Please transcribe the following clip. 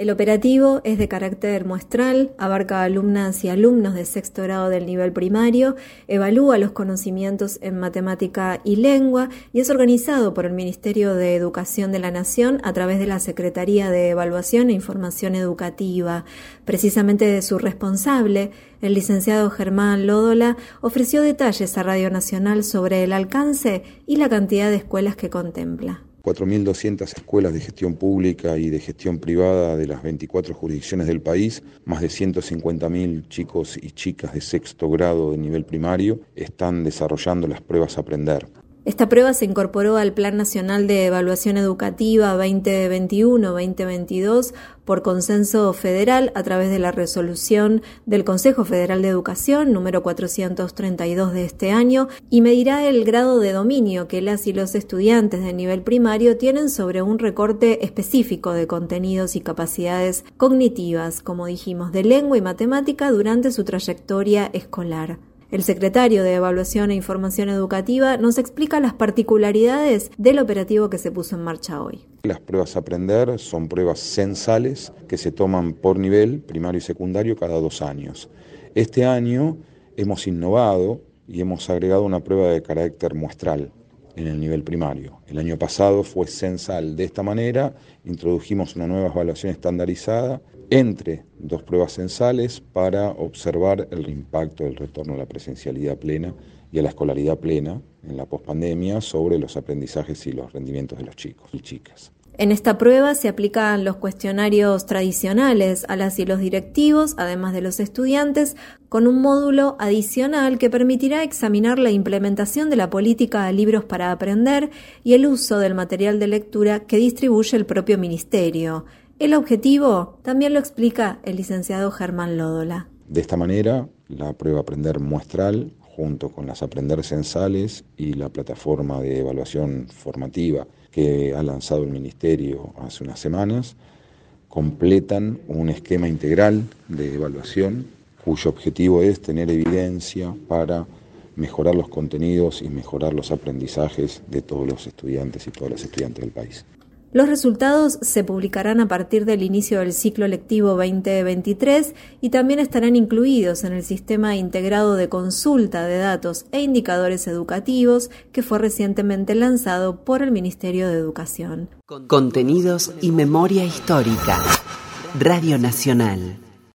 El operativo es de carácter muestral, abarca alumnas y alumnos de sexto grado del nivel primario, evalúa los conocimientos en matemática y lengua y es organizado por el Ministerio de Educación de la Nación a través de la Secretaría de Evaluación e Información Educativa. Precisamente de su responsable, el licenciado Germán Lódola ofreció detalles a Radio Nacional sobre el alcance y la cantidad de escuelas que contempla. 4.200 escuelas de gestión pública y de gestión privada de las 24 jurisdicciones del país, más de 150.000 chicos y chicas de sexto grado de nivel primario están desarrollando las pruebas a aprender. Esta prueba se incorporó al Plan Nacional de Evaluación Educativa 2021-2022 por consenso federal a través de la resolución del Consejo Federal de Educación número 432 de este año y medirá el grado de dominio que las y los estudiantes de nivel primario tienen sobre un recorte específico de contenidos y capacidades cognitivas, como dijimos, de lengua y matemática durante su trayectoria escolar. El secretario de Evaluación e Información Educativa nos explica las particularidades del operativo que se puso en marcha hoy. Las pruebas a aprender son pruebas censales que se toman por nivel primario y secundario cada dos años. Este año hemos innovado y hemos agregado una prueba de carácter muestral en el nivel primario. El año pasado fue censal. De esta manera introdujimos una nueva evaluación estandarizada entre dos pruebas censales para observar el impacto del retorno a la presencialidad plena y a la escolaridad plena en la pospandemia sobre los aprendizajes y los rendimientos de los chicos y chicas. En esta prueba se aplican los cuestionarios tradicionales a las y los directivos, además de los estudiantes, con un módulo adicional que permitirá examinar la implementación de la política de libros para aprender y el uso del material de lectura que distribuye el propio Ministerio. El objetivo también lo explica el licenciado Germán Lódola. De esta manera, la prueba Aprender muestral, junto con las Aprender censales y la plataforma de evaluación formativa que ha lanzado el Ministerio hace unas semanas, completan un esquema integral de evaluación cuyo objetivo es tener evidencia para mejorar los contenidos y mejorar los aprendizajes de todos los estudiantes y todas las estudiantes del país. Los resultados se publicarán a partir del inicio del ciclo lectivo 2023 y también estarán incluidos en el sistema integrado de consulta de datos e indicadores educativos que fue recientemente lanzado por el Ministerio de Educación. Contenidos y memoria histórica. Radio Nacional.